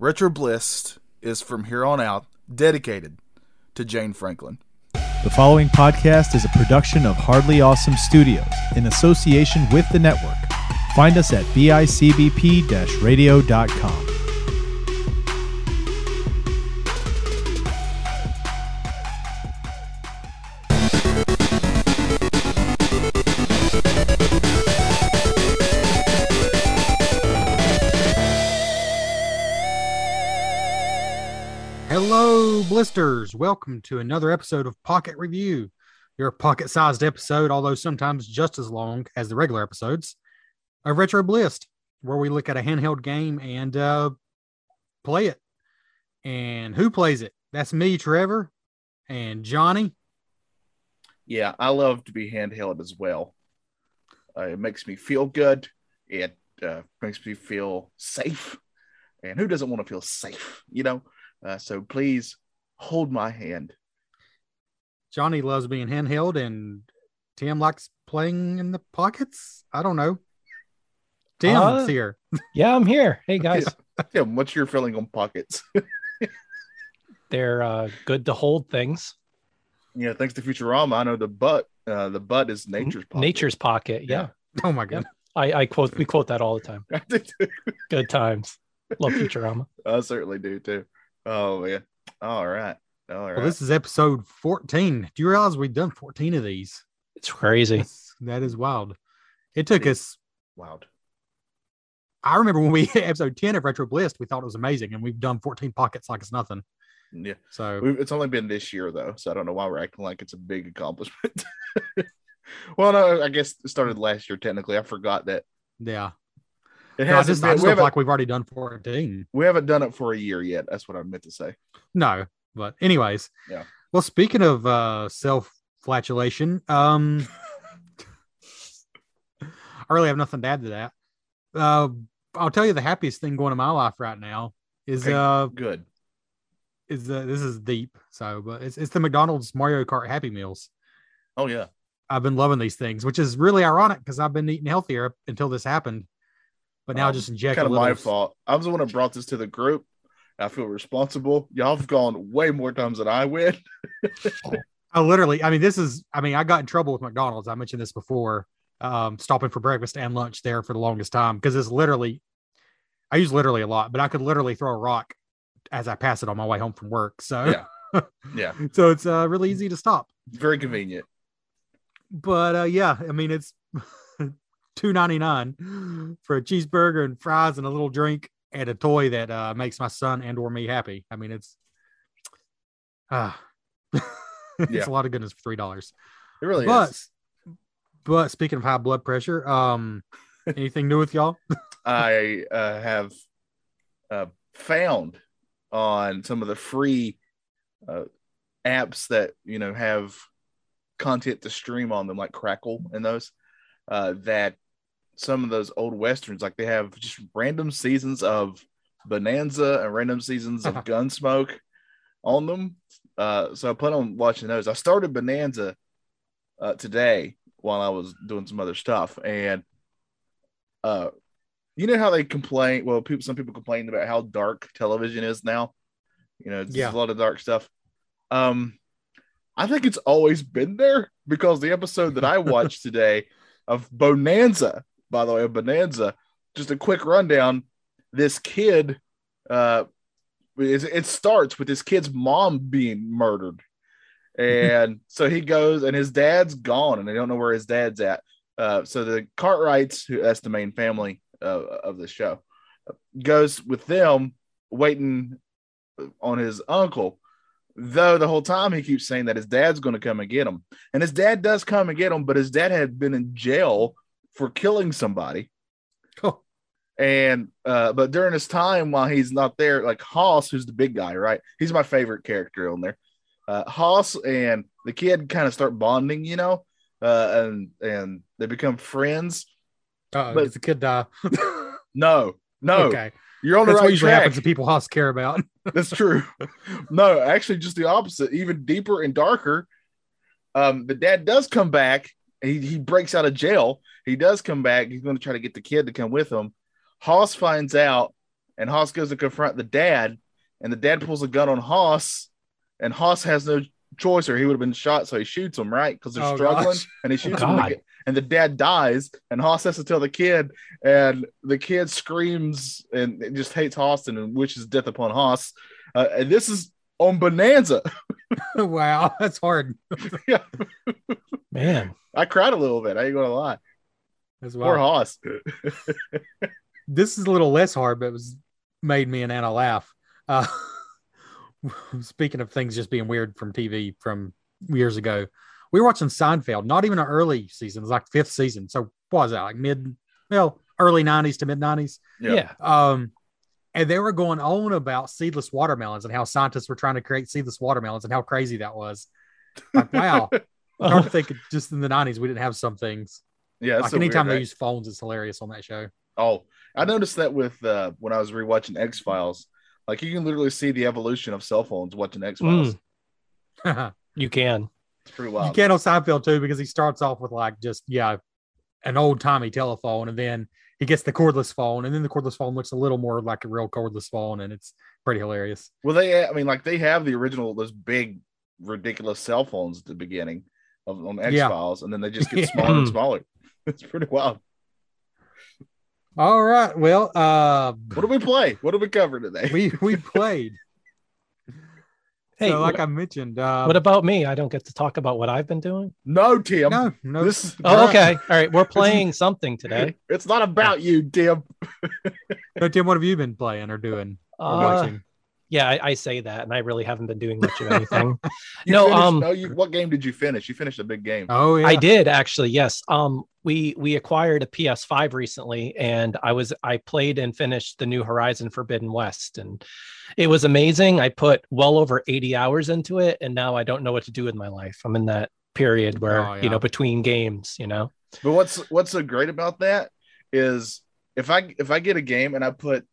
Retro Bliss is from here on out dedicated to Jane Franklin. The following podcast is a production of Hardly Awesome Studios in association with the network. Find us at bicbp radio.com. Welcome to another episode of Pocket Review, your pocket sized episode, although sometimes just as long as the regular episodes of Retro Bliss, where we look at a handheld game and uh, play it. And who plays it? That's me, Trevor, and Johnny. Yeah, I love to be handheld as well. Uh, it makes me feel good. It uh, makes me feel safe. And who doesn't want to feel safe, you know? Uh, so please hold my hand. Johnny loves being handheld, and Tim likes playing in the pockets. I don't know. Tim's Uh, here. Yeah, I'm here. Hey guys, Tim, what's your feeling on pockets? they're uh, good to hold things. yeah, thanks to Futurama, I know the butt. Uh, the butt is nature's pocket. Nature's pocket. Yeah, Oh my god. I, I quote we quote that all the time. I do too. Good times. Love Futurama. I certainly do too. Oh man. All right. All right. Well, this is episode 14. Do you realize we've done 14 of these? It's crazy. That's, that is wild. It took It us, Wild. I remember when we episode 10 of Retro Bliss, we thought it was amazing, and we've done 14 pockets like it's nothing. Yeah. So, We've, it's only been this year though, so I don't know why we're acting like it's a big accomplishment. well, no, I guess it started last year technically. I forgot that yeah. It No, I just, been- I just we, like we've already done 14. we haven't done it for a year yet. That's what I meant to say. No, but, anyways. Yeah. Well, speaking of uh, self flatulation, um, I really have nothing to add to that. Uh, I'll tell you the happiest thing going in my life right now is uh, Good. is uh, this is deep. So, but it's it's the McDonald's Mario Kart Happy Meals. Oh yeah. I've been loving these things, which is really ironic because I've been eating healthier until this happened. But now Um, just inject kind of my fault. I was the one who brought this to the group. I feel responsible. Y'all have gone way more times than I went. I literally, I mean, this is, I mean, I got in trouble with McDonald's. I mentioned this before, um, stopping for breakfast and lunch there for the longest time because it's literally, I use literally a lot, but I could literally throw a rock as I pass it on my way home from work. So, Yeah. Yeah. so it's uh, really easy to stop. Very convenient. But uh, yeah, I mean, it's two ninety nine for a cheeseburger and fries and a little drink and a toy that uh, makes my son and or me happy. I mean, it's ah, it's Yeah. a lot of goodness for three dollars. It really but is. but speaking of high blood pressure, um, anything new with y'all? I uh, have uh, found on some of the free uh, apps that you know have content to stream on them, like Crackle and those, uh, that some of those old westerns, like they have just random seasons of Bonanza and random seasons of Gunsmoke on them. Uh, so I plan on watching those. I started Bonanza uh, today while I was doing some other stuff, and uh, you know how they complain well people some people complain about how dark television is now you know it's Yeah. a lot of dark stuff um i think it's always been there because the episode that i watched today of bonanza by the way of bonanza. Just a quick rundown. This kid uh it, it starts with this kid's mom being murdered. And so he goes and his dad's gone and they don't know where his dad's at. Uh, so the Cartwrights, who that's the main family uh, of the show, goes with them, waiting on his uncle. Though the whole time he keeps saying that his dad's going to come and get him, and his dad does come and get him, but his dad had been in jail for killing somebody. Oh. And uh, but during his time while he's not there, like Hoss, who's the big guy, right? He's my favorite character on there. Uh, Hoss and the kid kind of start bonding, you know, uh, and and they become friends. Uh, But- a kid die. No, no, okay, you're on the that's what right usually track. happens to people Hoss care about. That's true. no, actually, just the opposite. Even deeper and darker. Um, the dad does come back. He he breaks out of jail. He does come back. He's going to try to get the kid to come with him. Hoss finds out and Hoss goes to confront the dad, and the dad pulls a gun on Hoss, and Hoss has no choice, or he would have been shot. So he shoots him right because they're Oh, struggling, gosh. and he Oh, shoots him. Again, And the dad dies, and Hoss has to tell the kid, and the kid screams and just hates Austin and wishes death upon Hoss. Uh, and this is on Bonanza. wow, that's hard yeah, Man, I cried a little bit. I ain't gonna lie. As Poor well. Hoss. This is a little less hard, but it was made me and Anna laugh. Uh, speaking of things just being weird from TV from years ago, we were watching Seinfeld. Not even an early season; it was like fifth season. So what was that? Like mid, well, early '90s to mid '90s. Yeah. yeah. Um, and they were going on about seedless watermelons and how scientists were trying to create seedless watermelons and how crazy that was. Like, wow. I don't think just in the 90s we didn't have some things. Yeah, like so weird, anytime they right? use phones, it's hilarious on that show. Oh, I noticed that with uh, when I was rewatching X Files. Like you can literally see the evolution of cell phones watching X Files. you You can. It's pretty wild. You can on Seinfeld too because he starts off with like just yeah, an old timey telephone, and then he gets the cordless phone, and then the cordless phone looks a little more like a real cordless phone, and it's pretty hilarious. Well, they, I mean, like they have the original, those big, ridiculous cell phones at the beginning of on X Yeah. Files, and then they just get smaller and smaller. It's pretty wild. All right, well, uh, What do we play? What do we cover today? we we played. Hey, so, like what, I mentioned, uh, what about me? I don't get to talk about what I've been doing. no, Tim. no, no, This. Oh, okay. All right. We're playing something today. It's not about you, Tim. no, Tim, what have you been playing or doing or Uh, watching? Yeah, I, I say that, and I really haven't been doing much of anything. No, finished- um, no, you, what game did you finish? You finished a big game. Oh yeah, I did actually. Yes. Um, we we acquired a PS5 recently, and I was I played and finished the new Horizon Forbidden West, and it was amazing. I put well over 80 hours into it, and now I don't know what to do with my life. I'm in that period where Oh, you know between games, you know. But what's what's so great about that is if I if I get a game and I put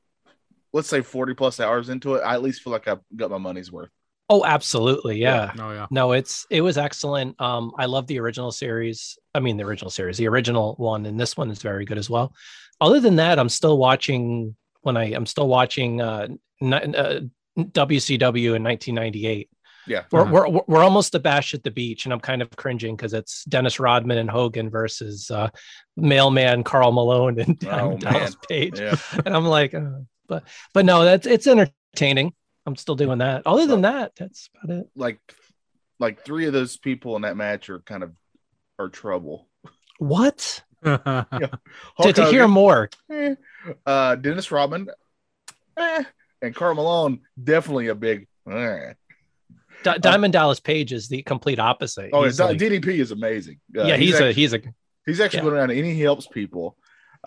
let's say 40 plus hours into it, I at least feel like I got my money's worth. Oh, absolutely. Yeah. Oh yeah. No, it's it was excellent. Um, I love the original series. I mean, the original series, the original one, and this one is very good as well. Other than that, I'm still watching. When I I'm still watching uh, n- uh, WCW in 1998. Yeah. We're, Uh-huh. we're we're almost a bash at the beach, and I'm kind of cringing because it's Dennis Rodman and Hogan versus uh, Mailman Karl Malone and Oh, Dallas. Page, Yeah. and I'm like, uh, but but no, that's it's entertaining. I'm still doing that. Other than that, that's about it. Like like three of those people in that match are kind of are trouble. What? Hulk to, to hear more. eh. uh Dennis Rodman eh. and Karl Malone definitely a big eh. D- Diamond Dallas Page is the complete opposite. Oh, He's yeah, like- DDP is amazing. Uh, yeah, he's, a actually, he's a he's actually yeah. going around and he helps people.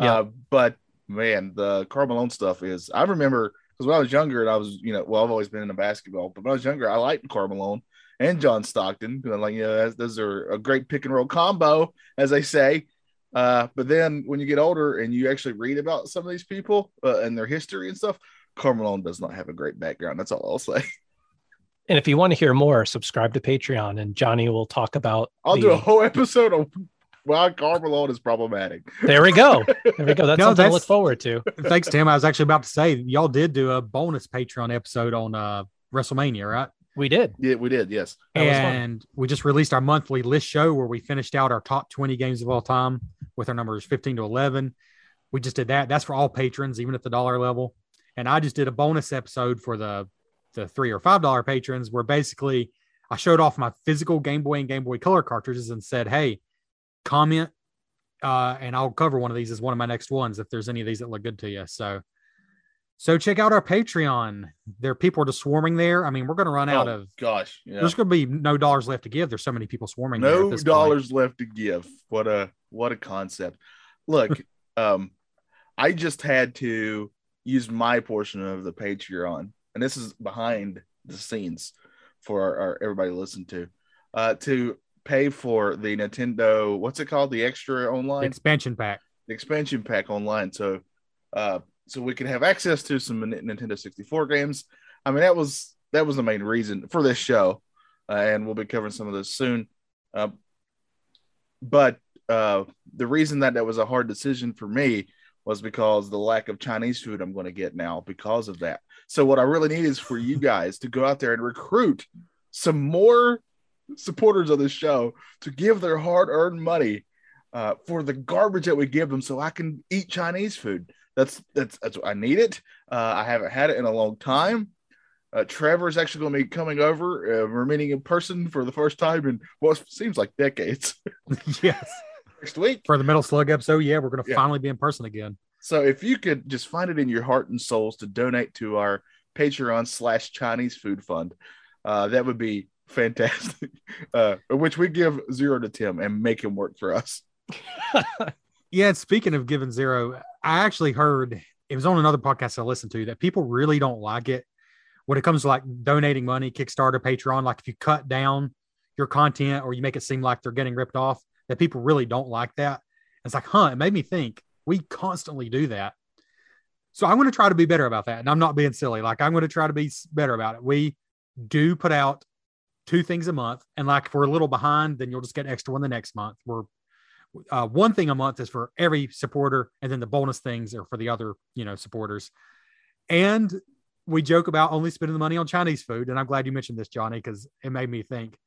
Yeah. Uh, but man, the Karl Malone stuff is I remember because when I was younger and I was, you know, well, I've always been into basketball, but when I was younger, I liked Karl Malone and John Stockton. Like, you know, those are a great pick and roll combo, as they say. Uh, but then when you get older and you actually read about some of these people uh, and their history and stuff, Karl Malone does not have a great background. That's all I'll say. and if you want to hear more, subscribe to Patreon and Johnny will talk about I'll the- do a whole episode on why Karl Malone is problematic. There we go. There we go. That's No, something to that's- look forward to. Thanks, Tim. I was actually about to say y'all did do a bonus Patreon episode on uh WrestleMania, right? We did. Yeah, we did. Yes. That was and we just released our monthly list show where we finished out our top 20 games of all time with our numbers 15 to 11. We just did that. That's for all patrons, even at the dollar level. And I just did a bonus episode for the the three or five dollar patrons where basically I showed off my physical Game Boy and Game Boy Color cartridges and said, "Hey, comment, uh, and I'll cover one of these as one of my next ones if there's any of these that look good to you." So, so check out our Patreon. There, people are just swarming there. I mean, we're going to run out Oh, of gosh. Yeah. there's going to be no dollars left to give. There's so many people swarming. no this point. dollars left to give what a what a concept look um i just had to use my portion of the patreon and this is behind the scenes for our, our everybody to listen to uh to pay for the nintendo what's it called? The extra The online? Expansion pack. the expansion pack online. So uh so we could have access to some nintendo 64 games. I mean that was that was the main reason for this show uh, and we'll be covering some of those soon. Uh, but uh the reason that that was a hard decision for me was because the lack of Chinese food I'm going to get now because of that. So what I really need is for you guys to go out there and recruit some more supporters of the show to give their hard-earned money uh, for the garbage that we give them, so I can eat Chinese food. That's that's that's I need it. Uh, I haven't had it in a long time. Uh, Trevor is actually going to be coming over. Uh, we're meeting in person for the first time in what seems like decades. yes. Next week For the Metal Slug episode, yeah, we're going to Yeah. finally be in person again. So if you could just find it in your heart and souls to donate to our Patreon slash Chinese food fund, uh, that would be fantastic. Uh, which we give zero to Tim and make him work for us. Yeah, speaking of giving zero, I actually heard it was on another podcast I listened to that people really don't like it when it comes to like donating money, Kickstarter, Patreon. Like if you cut down your content or you make it seem like they're getting ripped off, that people really don't like that. It's like, huh, it made me think we constantly do that. So I'm going to try to be better about that. And I'm not being silly. Like I'm going to try to be better about it. We do put out two things a month. And like if we're a little behind, then you'll just get extra one the next month. We're uh, one thing a month is for every supporter, and then the bonus things are for the other, you know, supporters. And we joke about only spending the money on Chinese food, and I'm glad you mentioned this, Johnny, because it made me think.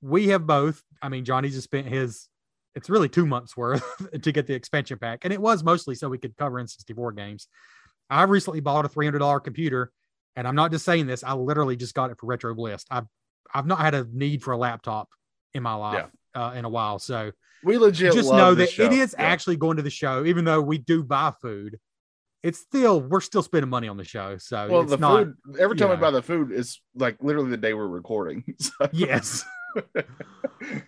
We have both. I mean, Johnny just spent his. It's really two months worth to get the expansion pack, and it was mostly so we could cover N64 games. I recently bought a $300 computer, and I'm not just saying this. I literally just got it for Retro Bliss. I've I've not had a need for a laptop in my life uh, in a while, so We legit just know that it show. is Yeah. actually going to the show, even though we do buy food. It's still we're still spending money on the show, so well it's the not. food every time know. buy the food is like literally the day we're recording. So- Yes,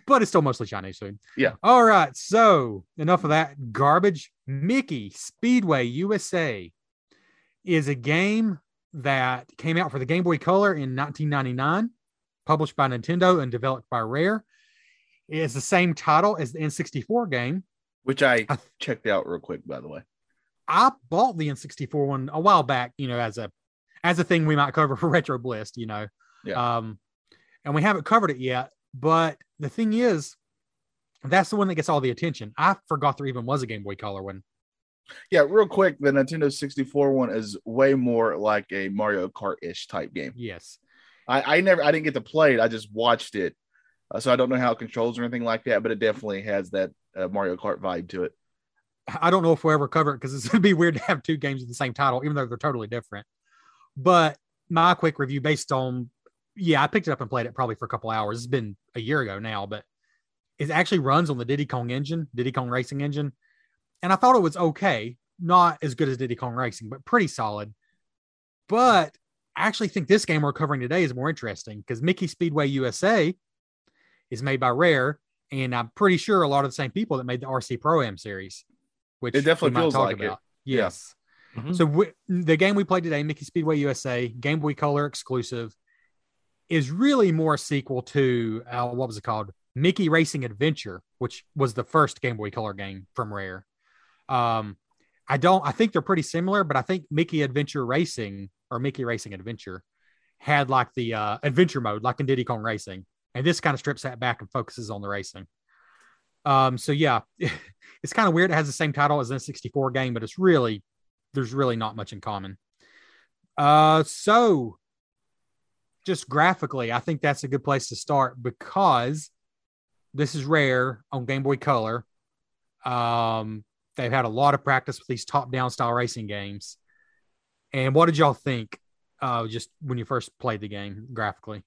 but it's still mostly Chinese food. Yeah. All right. So enough of that garbage. Mickey Speedway USA is a game that came out for the Game Boy Color in 1999, published by Nintendo and developed by Rare. It is the same title as the N64 game. which I I- checked out real quick, by the way. I bought the N64 one a while back, you know, as a as a thing we might cover for Retro Bliss, you know. Yeah. Um, and we haven't covered it yet. But the thing is, that's the one that gets all the attention. I forgot there even was a Game Boy Color one. Yeah, real quick, the Nintendo 64 one is way more like a Mario Kart ish type game. Yes. I, I never, I didn't get to play it. I just watched it, uh, so I don't know how it controls or anything like that. But it definitely has that uh, Mario Kart vibe to it. I don't know if we'll ever cover it because it's to be weird to have two games with the same title, even though they're totally different. But my quick review based on, yeah, I picked it up and played it probably for a couple hours. It's been a year ago now, but it actually runs on the Diddy Kong engine, Diddy Kong Racing engine. And I thought it was okay. Not as good as Diddy Kong Racing, but pretty solid. But I actually think this game we're covering today is more interesting because Mickey Speedway USA is made by Rare. And I'm pretty sure a lot of the same people that made the RC Pro Am series, which It definitely we might feels talk like it. about. Yeah. Yes. Mhm. So we, the game we played today, Mickey Speedway USA, Game Boy Color exclusive, is really more a sequel to uh, what was it called? Mickey Racing Adventure, which was the first Game Boy Color game from Rare. Um, I don't. I think they're pretty similar, but I think Mickey Adventure Racing or Mickey Racing Adventure had like the uh, adventure mode, like in Diddy Kong Racing, and this kind of strips that back and focuses on the racing. Um, so yeah, it's kind of weird. It has the same title as the N64 game, but it's really there's really not much in common. Uh, so just graphically, I think that's a good place to start because this is rare on Game Boy Color. Um, they've had a lot of practice with these top-down style racing games. And what did y'all think? Uh, just when you first played the game graphically.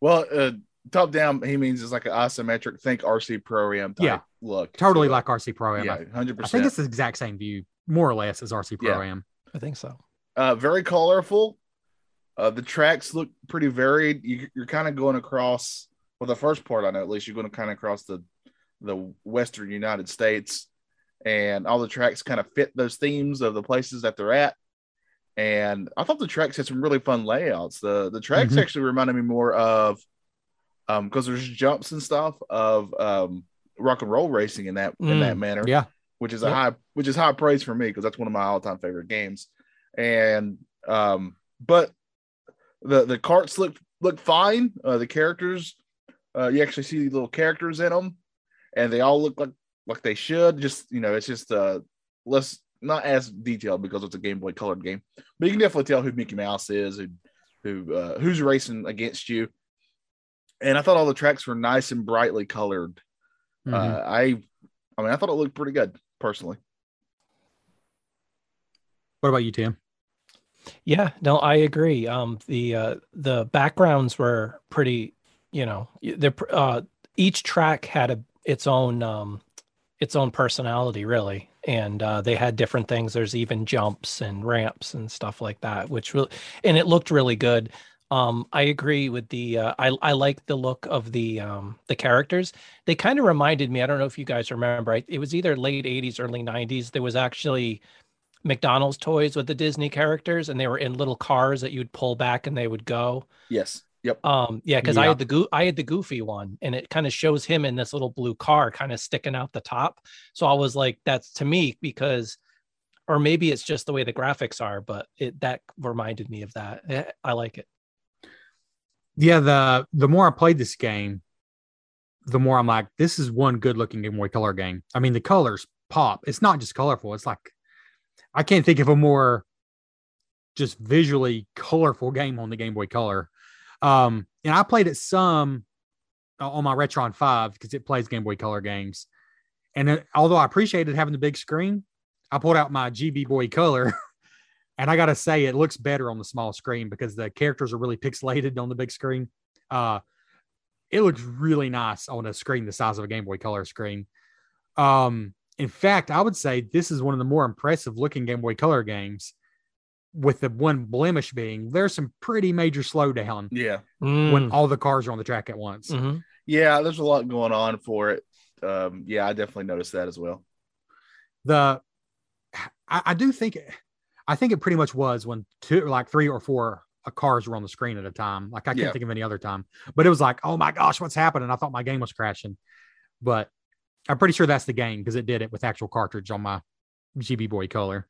Well, uh, top down, he means it's like an isometric, think RC Pro Am type Yeah. look. Totally So, like RC Pro Am. yeah, I- hundred I think it's the exact same view, more or less, as RC Pro Yeah. I think so. uh, very colorful. Uh, the tracks look pretty varied. You, you're kind of going across. Well, the first part I know, at least, you're going to kind of across the the Western United States, and all the tracks kind of fit those themes of the places that they're at. And I thought the tracks had some really fun layouts. The the tracks Mhm. actually reminded me more of, um, because there's jumps and stuff of um rock and roll racing in that in Mm, that manner Yeah. which is a high which is high praise for me because that's one of my all-time favorite games and um but the the carts look look fine uh the characters uh you actually see these little characters in them and they all look like like they should. Just you know, it's just uh less not as detailed because it's a Game Boy colored game, but you can definitely tell who Mickey Mouse is, who who uh, who's racing against you. And I thought all the tracks were nice and brightly colored. Mhm. Uh, I, I mean, I thought it looked pretty good personally. what about you, Tim? Yeah, no, I agree. Um, the uh, the backgrounds were pretty, you know, the uh, each track had a its own um, its own personality, really, and uh, they had different things. There's even jumps and ramps and stuff like that, which really, and it looked really good. Um, I agree with the. Uh, I I like the look of the um, the characters. They kind of reminded me. I don't know if you guys remember. I, it was either late '80s, early '90s. There was actually McDonald's toys with the Disney characters, and they were in little cars that you'd pull back and they would go. Yes. Yep. Um, yeah, because I had the goo I had the goofy one, and it kind of shows him in this little blue car, kind of sticking out the top. So I was like, that's to me because, or maybe it's just the way the graphics are, but it that reminded me of that. Eh, I like it. Yeah, the the more I played this game, the more I'm like, this is one good looking Game Boy Color game. I mean, the colors pop. It's not just colorful. It's like I can't think of a more just visually colorful game on the Game Boy Color. Um, and I played it some uh, on my Retron 5 because it plays Game Boy Color games. And although I appreciated having the big screen, I pulled out my GB Boy Color. And I gotta say, it looks better on the small screen because the characters are really pixelated on the big screen. Uh, it looks really nice on a screen the size of a Game Boy Color screen. Um, in fact, I would say this is one of the more impressive looking Game Boy Color games. With the one blemish being there's some pretty major slowdown Yeah. when Mm, all the cars are on the track at once. mhm. Yeah. There's a lot going on for it. Um, yeah, I definitely noticed that as well. The I, I do think I think it pretty much was when two like three or four uh, cars were on the screen at a time. Like I can't Yeah. think of any other time, but it was like, oh my gosh, what's happening? I thought my game was crashing, but I'm pretty sure that's the game because it did it with actual cartridge on my GB Boy Color.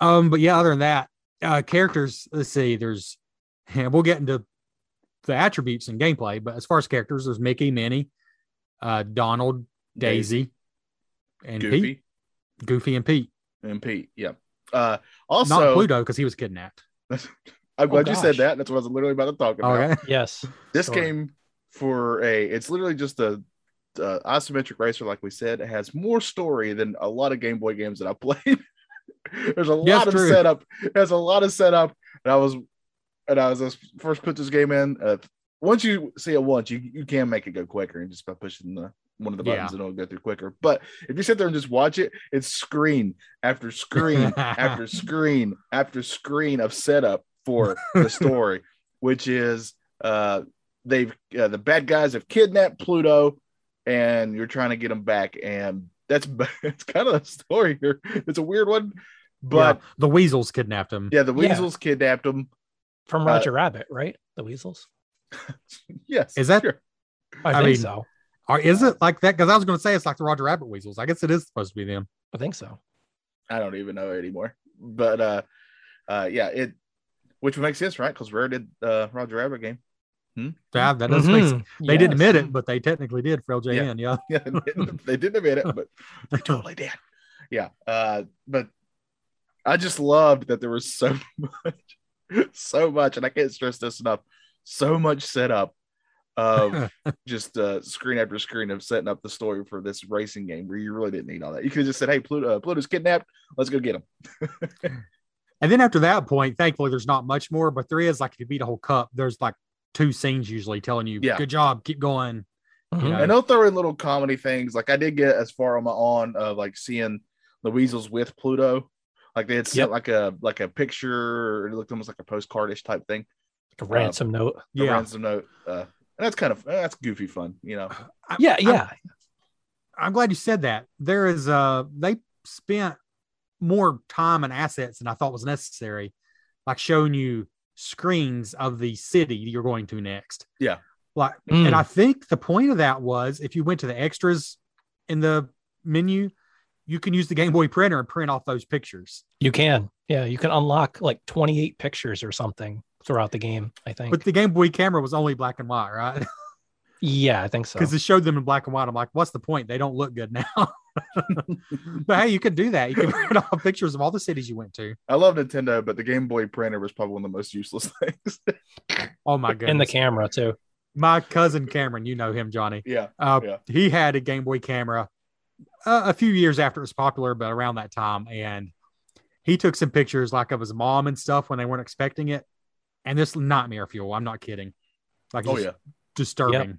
Um, but yeah, other than that, uh, characters. Let's see. There's, and we'll get into the attributes and gameplay, but as far as characters, there's Mickey, Minnie, uh, Donald, Daisy, and Goofy, Pete, Goofy, and Pete. and Pete. Yeah. Uh, Not also, Pluto because he was kidnapped. I'm glad Oh, you said that. That's what I was literally about to talk about. Okay. Yes. This Sure. game for a it's literally just a uh, isometric racer, like we said. It has more story than a lot of Game Boy games that I played. There's a Yes, lot of true. setup. There's a lot of setup, and I was and I was first put this game in. Uh, once you see it once, you you can make it go quicker, and just by pushing the one of the buttons, Yeah. it'll go through quicker. But if you sit there and just watch it, it's screen after screen after screen after screen of setup for the story, which is uh they've uh, the bad guys have kidnapped Pluto, and you're trying to get him back, and that's it's kind of the story here. It's a weird one, but Yeah, the weasels kidnapped him. yeah, the Yeah. weasels kidnapped him. From Uh, Roger Rabbit, right? The weasels. Yes, Is that- sure. I, I think mean- so. Or is it like that? Because I was going to say it's like the Roger Rabbit weasels. I guess it is supposed to be them. I think so. I don't even know anymore. But uh, uh, yeah, it which makes sense, right? Because Rare did uh Roger Rabbit game. Yeah, that does make sense. Mhm. They didn't admit it, but they technically did for LJN. Yeah. Yeah, they didn't, they didn't admit it, but they totally did. Yeah. Uh, but I just loved that there was so much, so much, and I can't stress this enough. So much setup of just uh, screen after screen of setting up the story for this racing game where you really didn't need all that. You could have just said, "Hey, Pluto, uh, Pluto's kidnapped. Let's go get him." And then after that point, thankfully, there's not much more, but there is like if you beat a whole cup, there's like two scenes usually telling you, Yeah. good job, keep going. Mhm. You know, And they'll throw in little comedy things. Like I did get as far on my own of like seeing the weasels with Pluto. Like they had sent Yep. like a like a picture, it looked almost like a postcardish type thing. Like a ransom note. a Yeah. ransom note. Uh, and that's kind of that's goofy fun, you know. I- Yeah, I'm- yeah. I'm glad you said that. There is uh they spent more time and assets than I thought was necessary, like showing you screens of the city you're going to next. Yeah. Like Mm. and I think the point of that was if you went to the extras in the menu, you can use the Game Boy printer and print off those pictures. You can. Yeah, you can unlock like 28 pictures or something throughout the game, I think. But the Game Boy camera was only black and white, right? Yeah, I think so. because it showed them in black and white. I'm like, what's the point? They don't look good now. but hey, you could do that. You can print off pictures of all the cities you went to. I love Nintendo, but the Game Boy printer was probably one of the most useless things. Oh my goodness. And the camera too. My cousin Cameron, you know him, Johnny. yeah. Uh, Yeah. He had a Game Boy camera uh, a few years after it was popular, but around that time. And he took some pictures like of his mom and stuff when they weren't expecting it. And this nightmare fuel. I'm not kidding. Like, Oh yeah. disturbing.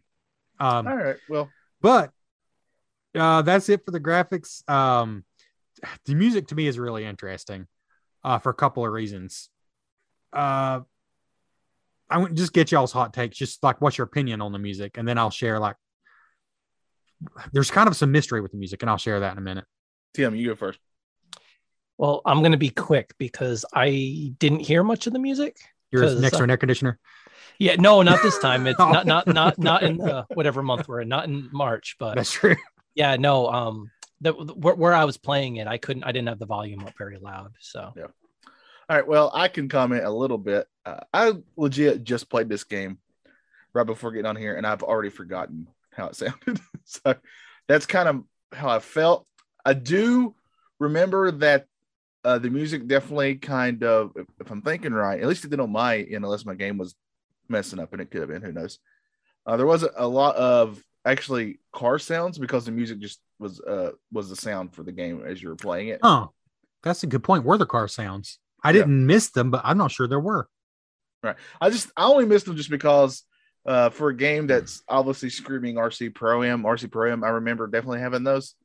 Um, All right. Well, but uh, that's it for the graphics. Um, the music to me is really interesting uh, for a couple of reasons. Uh, I want just get y'all's hot takes, just like what's your opinion on the music, and then I'll share like there's kind of some mystery with the music, and I'll share that in a minute. Tim, you go first. Well, I'm going to be quick because I didn't hear much of the music. Yours 'Cause, next to uh, an air conditioner. Yeah, no, not this time. It's Oh. not not not not in uh, whatever month we're in, not in March, but That's true. yeah, no. Um, the, where, where I was playing it, I couldn't, I didn't have the volume up very loud. So yeah. All right. Well, I can comment a little bit. Uh, I legit just played this game right before getting on here, and I've already forgotten how it sounded. so that's kind of how I felt. I do remember that uh, the music definitely kind of, if, I'm thinking right, at least it did on my end, unless my game was messing up, and it could have been. Who knows? Uh, there wasn't a lot of actually car sounds because the music just was uh was the sound for the game as you were playing it. Oh, that's a good point. Were the car sounds? I didn't miss them, but I'm not sure there were. Right. I just I only missed them just because uh for a game that's obviously screaming RC Pro Am, RC Pro Am, I remember definitely having those.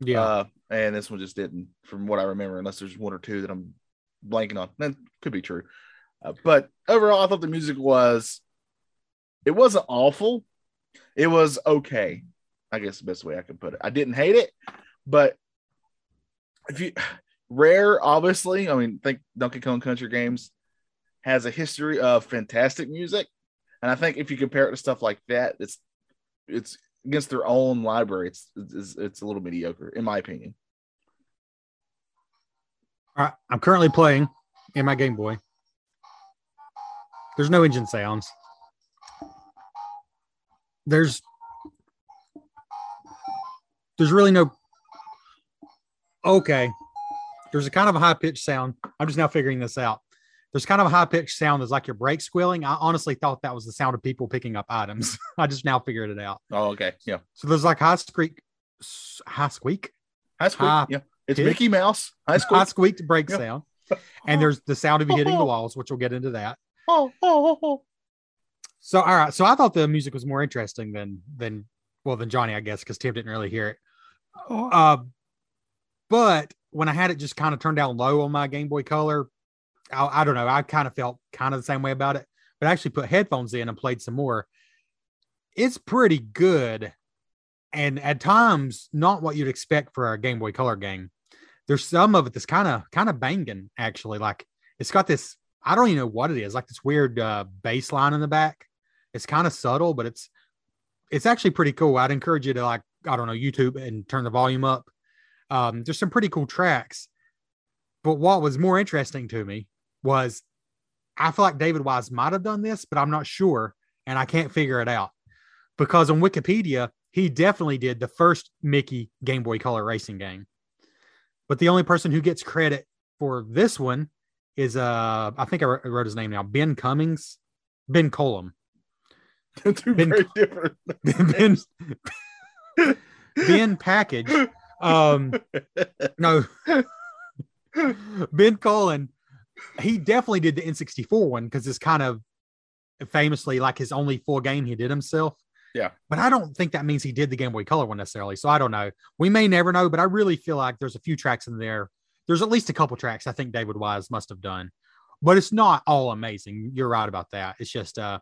Yeah. Uh and this one just didn't from what I remember, unless there's one or two that I'm blanking on. That could be true. Uh, but overall, I thought the music was it wasn't awful. It was okay. I guess the best way I can put it. I didn't hate it, but if you rare, obviously, I mean, think Donkey Kong Country Games has a history of fantastic music, and I think if you compare it to stuff like that, it's it's against their own library. It's it's, it's a little mediocre, in my opinion. All right. I'm currently playing in my Game Boy. There's no engine sounds. There's there's really no okay. There's a kind of a high pitched sound. I'm just now figuring this out. There's kind of a high pitched sound that's like your brake squealing. I honestly thought that was the sound of people picking up items. I just now figured it out. Oh, okay, yeah, So there's like high squeak, high squeak, high school, High yeah, it's pitch. Mickey Mouse, high squeak. high squeaked brake Yeah. sound, and there's the sound of you hitting the walls, which we'll get into that. oh, oh, oh, So all right, so I thought the music was more interesting than than well than Johnny, I guess, because Tim didn't really hear it. Uh, but when I had it just kind of turned down low on my Game Boy Color, I, I don't know, I kind of felt kind of the same way about it. But I actually put headphones in and played some more. It's pretty good, and at times not what you'd expect for a Game Boy Color game. There's some of it that's kind of kind of banging actually. Like it's got this I don't even know what it is, like this weird uh, bass line in the back. It's kind of subtle, but it's it's actually pretty cool. I'd encourage you to like I don't know YouTube and turn the volume up. Um, there's some pretty cool tracks, but what was more interesting to me was I feel like David Wise might have done this, but I'm not sure, and I can't figure it out because on Wikipedia he definitely did the first Mickey Game Boy Color racing game, but the only person who gets credit for this one is uh I think I wrote- his name now Ben Cummings, Ben Cullum. Two Been- very different. ben Ben Package. Um no Ben Colin, he definitely did the N64 one because it's kind of famously like his only full game he did himself. Yeah. But I don't think that means he did the Game Boy Color one necessarily. So I don't know. We may never know, but I really feel like there's a few tracks in there. There's at least a couple tracks I think David Wise must have done. But it's not all amazing. You're right about that. It's just uh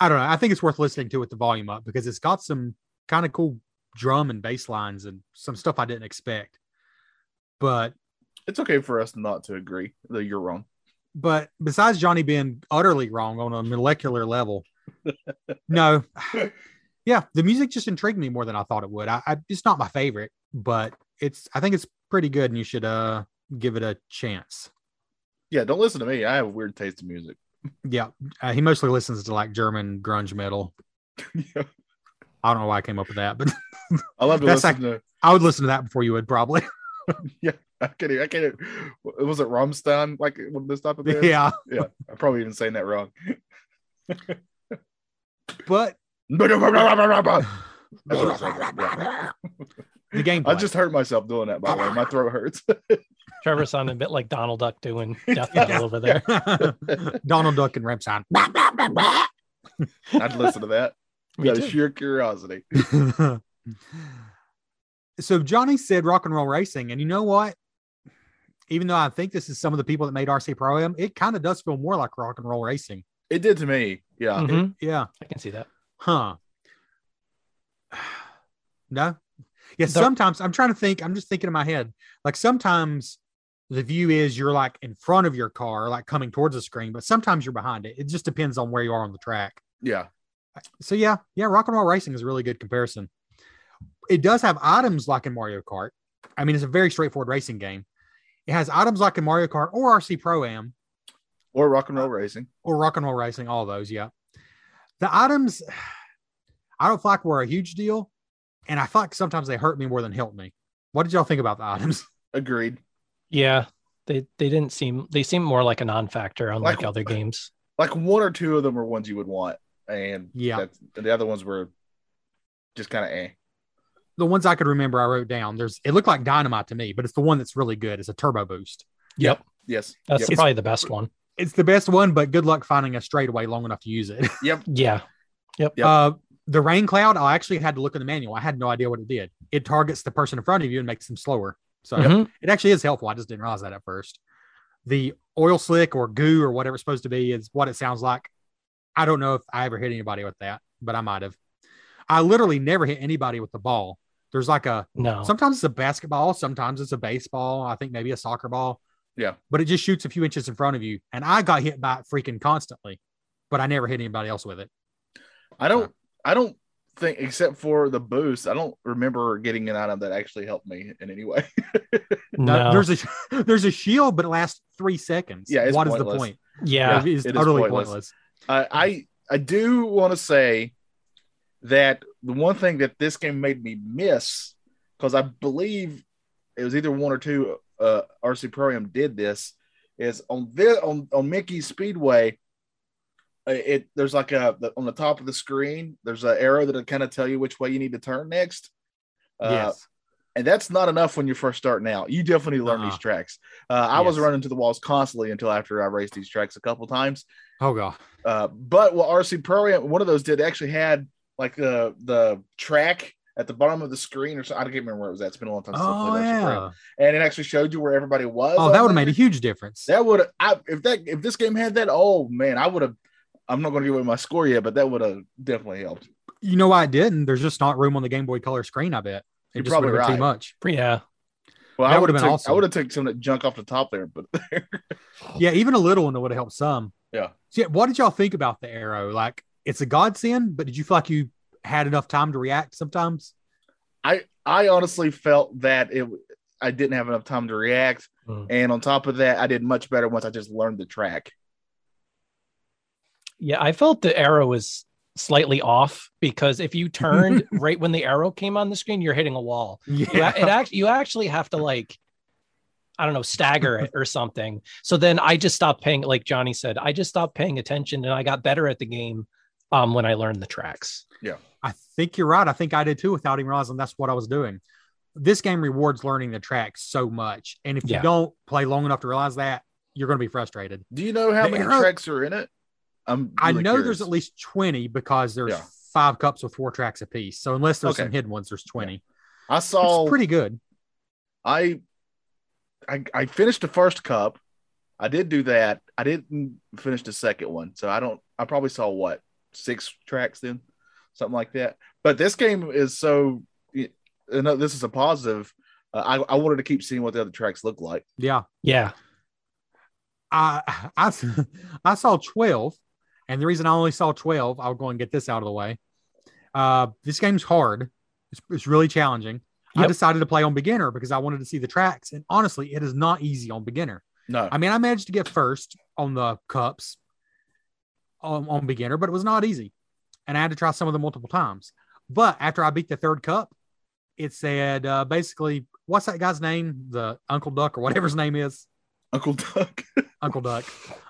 I don't know. I think it's worth listening to with the volume up because it's got some kind of cool drum and bass lines and some stuff I didn't expect. But It's okay for us not to agree that you're wrong. but besides Johnny being utterly wrong on a molecular level, no, yeah, the music just intrigued me more than I thought it would. I, I it's not my favorite, but it's I think it's pretty good, and you should uh give it a chance. Yeah, don't listen to me. I have a weird taste in music. Yeah, uh, he mostly listens to like German grunge metal. Yeah. I don't know why I came up with that, but I love to listen to. I would listen to that before you would probably. I can't. even- I can't. even- Was it Rammstein? Like one of this type of band? yeah, Yeah. I'm probably even saying that wrong. but the game. I just hurt myself doing that. By the way, my throat hurts. Trevor sounded a bit like Donald Duck doing Death Metal over there. Donald Duck and Rammstein. I'd listen to that. Me Out of sheer curiosity. So Johnny said rock and roll racing, and you know what? Even though I think this is some of the people that made RC Pro Am, it kind of does feel more like rock and roll racing. It did to me. Yeah. Mhm. Yeah. I can see that. Huh. No. Yeah, The- sometimes I'm trying to think, I'm just thinking in my head. Like sometimes the view is you're like in front of your car, like coming towards the screen, but sometimes you're behind it. It just depends on where you are on the track. Yeah. So yeah, yeah, rock and roll racing is a really good comparison. It does have items like in Mario Kart. I mean, it's a very straightforward racing game. It has items like in Mario Kart or RC Pro Am Or rock and roll racing. or rock and roll racing, all those, yeah. The items I don't feel like were a huge deal, and I feel like sometimes they hurt me more than help me. What did y'all think about the items? Agreed. Yeah. They they didn't seem they seem more like a non-factor unlike Like- other games. Like one or two of them were ones you would want, and Yeah. that's, the other ones were just kind of eh. The ones I could remember, I wrote down. There's it looked like dynamite to me, but it's the one that's really good. It's a turbo boost. Yep. Yes. That's Yep. probably the best one. It's the best one, but good luck finding a straightaway long enough to use it. Yep. Yeah. Yep. Uh, the rain cloud, I actually had to look in the manual. I had no idea what it did. It targets the person in front of you and makes them slower. So Mhm. it actually is helpful. I just didn't realize that at first. The oil slick or goo or whatever it's supposed to be is what it sounds like. I don't know if I ever hit anybody with that, but I might have. I literally never hit anybody with the ball. There's like a No. sometimes it's a basketball, sometimes it's a baseball, I think maybe a soccer ball. Yeah. But it just shoots a few inches in front of you. And I got hit by it freaking constantly, but I never hit anybody else with it. I don't. I don't think, except for the boost, I don't remember getting an item that actually helped me in any way. No, no. there's a there's a shield, but it lasts three seconds. Yeah, it's what is the point? yeah. it is it is utterly pointless. pointless. I I, I do want to say that the one thing that this game made me miss because I believe it was either one or two uh, RC Pro Am did this is on this on on Mickey Speedway. uh, It there's like a the, on the top of the screen. There's an arrow that'll kind of tell you which way you need to turn next. Uh, yes. and that's not enough when you're first starting out. You definitely learn Uh-uh. these tracks. Uh, I was running to the walls constantly until after I raced these tracks a couple times. Oh god. Uh, but what RC Pro one of those did actually had like the the track at the bottom of the screen or something. I don't remember where it was at. It's been a long time since I Oh played RC Pro yeah. and it actually showed you where everybody was. Oh, that would have made a huge difference. That would I if that if this game had that. Oh man, I would have. I'm not going to give away my score yet, but that would have definitely helped. You know why it didn't? There's just not room on the Game Boy Color screen. I bet it You're just probably would have been too much. Yeah. Well, That I would would've been I awesome. would have taken some of that junk off the top there, but Yeah, even a little one would have helped some. Yeah. So, yeah. What did y'all think about the arrow? Like, it's a godsend, but did you feel like you had enough time to react sometimes? I I honestly felt that it I didn't have enough time to react, Mm. and on top of that, I did much better once I just learned the track. Yeah, I felt the arrow was slightly off because if you turned right when the arrow came on the screen, you're hitting a wall. You, it actually you actually have to like I don't know, stagger it or something. So then I just stopped paying, like Johnny said, I just stopped paying attention and I got better at the game um, when I learned the tracks. Yeah. I think you're right. I think I did too without even realizing that's what I was doing. This game rewards learning the tracks so much. And if you don't play long enough to realize that, you're going to be frustrated. Do you know how The many arrow- tracks are in it? I'm I know curious. there's at least 20 because there's Yeah. five cups with four tracks apiece. So unless there's Okay. some hidden ones, there's 20. I saw is pretty good. I, I I finished the first cup. I did do that. I didn't finish the second one, so I don't. I probably saw what six tracks then, something like that. But this game is so. And this is a positive. Uh, I I wanted to keep seeing what the other tracks look like. Yeah. Yeah. I, I, I saw 12. And the reason I only saw 12, I'll go and get this out of the way. Uh, this game's hard. It's, it's really challenging. I decided to play on beginner because I wanted to see the tracks. And honestly, it is not easy on beginner. No, I mean, I managed to get first on the cups on, on beginner, but it was not easy. And I had to try some of them multiple times. But after I beat the third cup, it said uh, basically, what's that guy's name? The Uncle Duck or whatever his name is. Uncle Duck, Uncle Duck.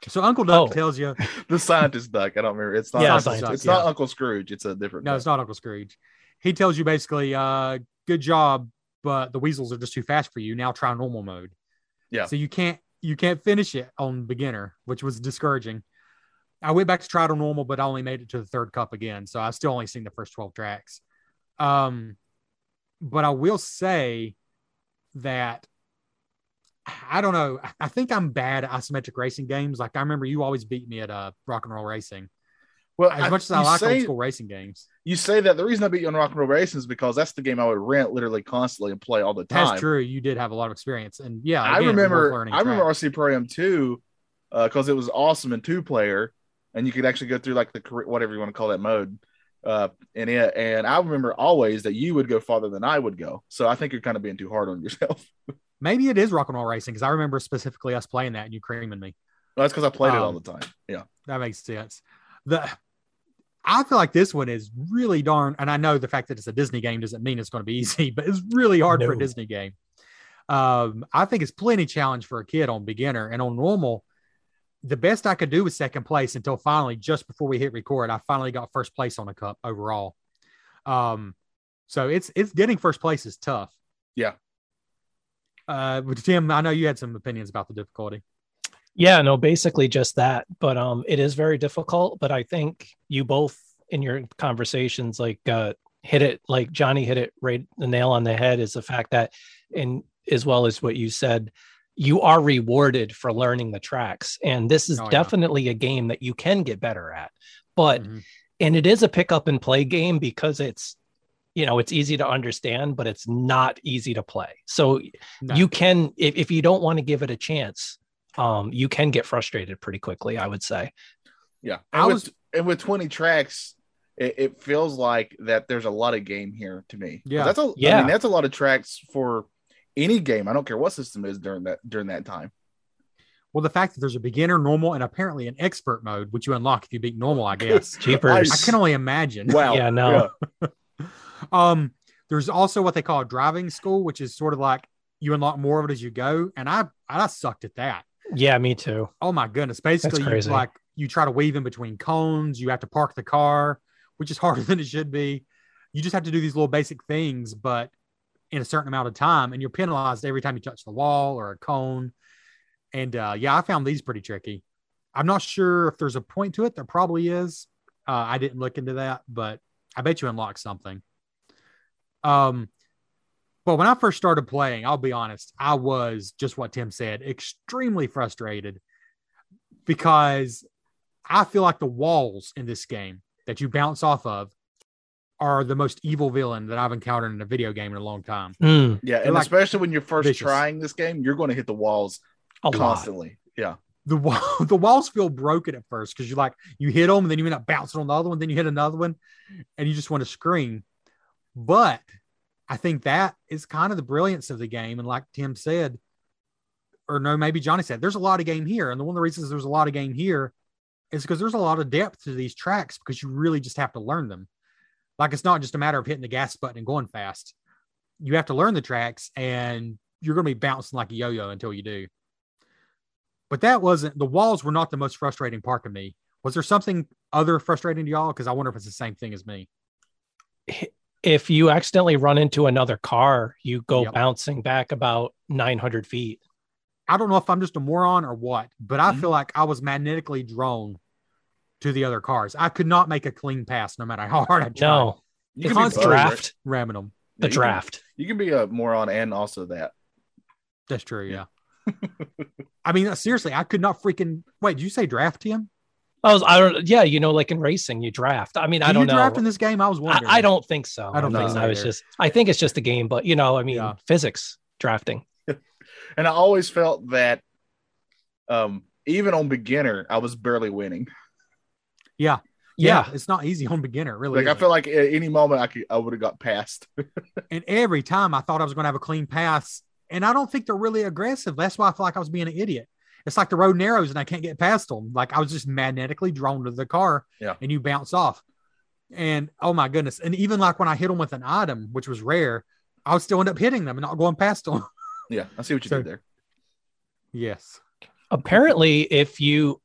So Uncle Duck Oh. tells you, the scientist Duck. I don't remember. It's not. Yeah, Uncle- scientist, it's yeah. not Uncle Scrooge. It's a different. no, Duck. it's not Uncle Scrooge. He tells you basically, uh, good job, but the weasels are just too fast for you. Now try normal mode. Yeah. So you can't you can't finish it on beginner, which was discouraging. I went back to try it on normal, but I only made it to the third cup again. So I still only seen the first 12 tracks. Um, but I will say that I don't know. I think I'm bad at isometric racing games. Like I remember you always beat me at uh rock and roll racing. Well, As I- much as I like say, old school racing games. you say that the reason I beat you on Rock and Roll Racing is because that's the game I would rent literally constantly and play all the time. That's true. You did have a lot of experience, and yeah, I again, we're remember. learning I remember. RC Pro Am two because it was awesome in two player, and you could actually go through like the whatever you want to call that mode uh, in it. And I remember always that you would go farther than I would go. So I think you're kind of being too hard on yourself. Maybe it is rock and roll racing because I remember specifically us playing that and you creaming me. that's because I played it all Um, the time. Yeah. That makes sense. The I feel like this one is really darn, and I know the fact that it's a Disney game doesn't mean it's going to be easy, but it's really hard for a Disney game. Um, I think it's plenty challenge for a kid on beginner and on normal. The best I could do was second place until finally, just before we hit record, I finally got first place on the cup overall. Um, so it's it's getting first place is tough. Yeah. Uh, but Tim, I know you had some opinions about the difficulty. Yeah, no, basically just that. But um, it is very difficult. But I think you both in your conversations like uh, hit it like Johnny hit it right the nail on the head is the fact that, and as well as what you said, you are rewarded for learning the tracks, and this is Oh, yeah. definitely a game that you can get better at. But Mhm. and it is a pick up and play game because it's you know it's easy to understand but it's not easy to play so No. you can if, if you don't want to give it a chance um you can get frustrated pretty quickly i would say Yeah. I And, with, was- and with 20 tracks, it, it feels like that there's a lot of game here to me. Yeah. That's a, I Yeah. mean, that's a lot of tracks for any game. I don't care what system is during that during that time. Well, the fact that there's a beginner, normal, and apparently an expert mode, which you unlock if you beat normal, I guess. cheapers I can only imagine. Wow. Yeah, no. Um, there's also what they call a driving school, which is sort of like you unlock more of it as you go. And I I sucked at that. yeah me too Oh my goodness. Basically, you crazy. like you try to weave in between cones, you have to park the car, which is harder than it should be. You just have to do these little basic things, but in a certain amount of time, and you're penalized every time you touch the wall or a cone. And uh, yeah, I found these pretty tricky. I'm not sure if there's a point to it. There probably is. Uh, I didn't look into that, but I bet you unlock something. Um, but when I first started playing, I'll be honest, I was just what Tim said, extremely frustrated because I feel like the walls in this game that you bounce off of are the most evil villain that I've encountered in a video game in a long time. Mm, Yeah. They're And like especially when you're first vicious. trying this game, you're going to hit the walls a lot constantly. Yeah. The wall, the walls feel broken at first because you're like you hit them and then you end up bouncing on the other one, then you hit another one, and you just want to scream. But I think that is kind of the brilliance of the game. And like Tim said, or no, maybe Johnny said, there's a lot of game here. And the one of the reasons there's a lot of game here is because there's a lot of depth to these tracks because you really just have to learn them. Like it's not just a matter of hitting the gas button and going fast. You have to learn the tracks and you're going to be bouncing like a yo yo until you do. But that wasn't the walls were not the most frustrating part to me. Was there something other frustrating to y'all? Because I wonder if it's the same thing as me. if you accidentally run into another car you go Yep. bouncing back about 900 feet I don't know if I'm just a moron or what, but I Mhm. feel like I was magnetically drawn to the other cars. I could not make a clean pass no matter how hard I tried no You it's can be draft ramming them. the Yeah, you can- draft You can be a moron and also that. That's true. Yeah. Yeah. I mean, seriously, I could not freaking wait. Did you say draft him? I was, I don't, yeah, you know, like in racing, you draft. I mean, Do I don't you know. draft in this game? I was I, wondering. I don't think so. I don't think No, so I was just, I think it's just a game, but you know, I mean, Yeah. physics drafting. And I always felt that um even on beginner, I was barely winning. Yeah, Yeah. it's not easy on beginner. Really, Like I isn't. feel like at any moment I could I would have got past. and every time I thought I was going to have a clean pass, and I don't think they're really aggressive. That's why I feel like I was being an idiot. It's like the road narrows and I can't get past them. Like I was just magnetically drawn to the car, Yeah. and you bounce off. And oh my goodness. And even like when I hit them with an item, which was rare, I would still end up hitting them and not going past them. Yeah, I see what you So- did there. yes. apparently if you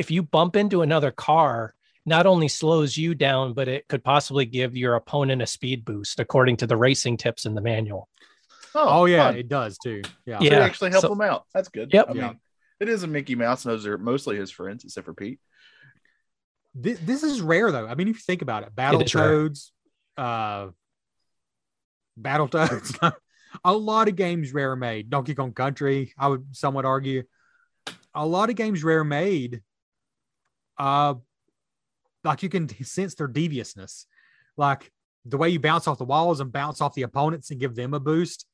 if you bump into another car not only slows you down but it could possibly give your opponent a speed boost according to the racing tips in the manual Oh, yeah, fun. it does too. Yeah. So Yeah, they actually help so- him out. That's good. Yep. I Yeah. it is a Mickey Mouse, and those are mostly his friends, except for Pete. This, this is rare though. I mean, if you think about it, Battle is rare. Toads, uh, Battle Toads, a lot of games rare made. Donkey Kong Country, I would somewhat argue, a lot of games rare made. Uh, like you can sense their deviousness, like the way you bounce off the walls and bounce off the opponents and give them a boost.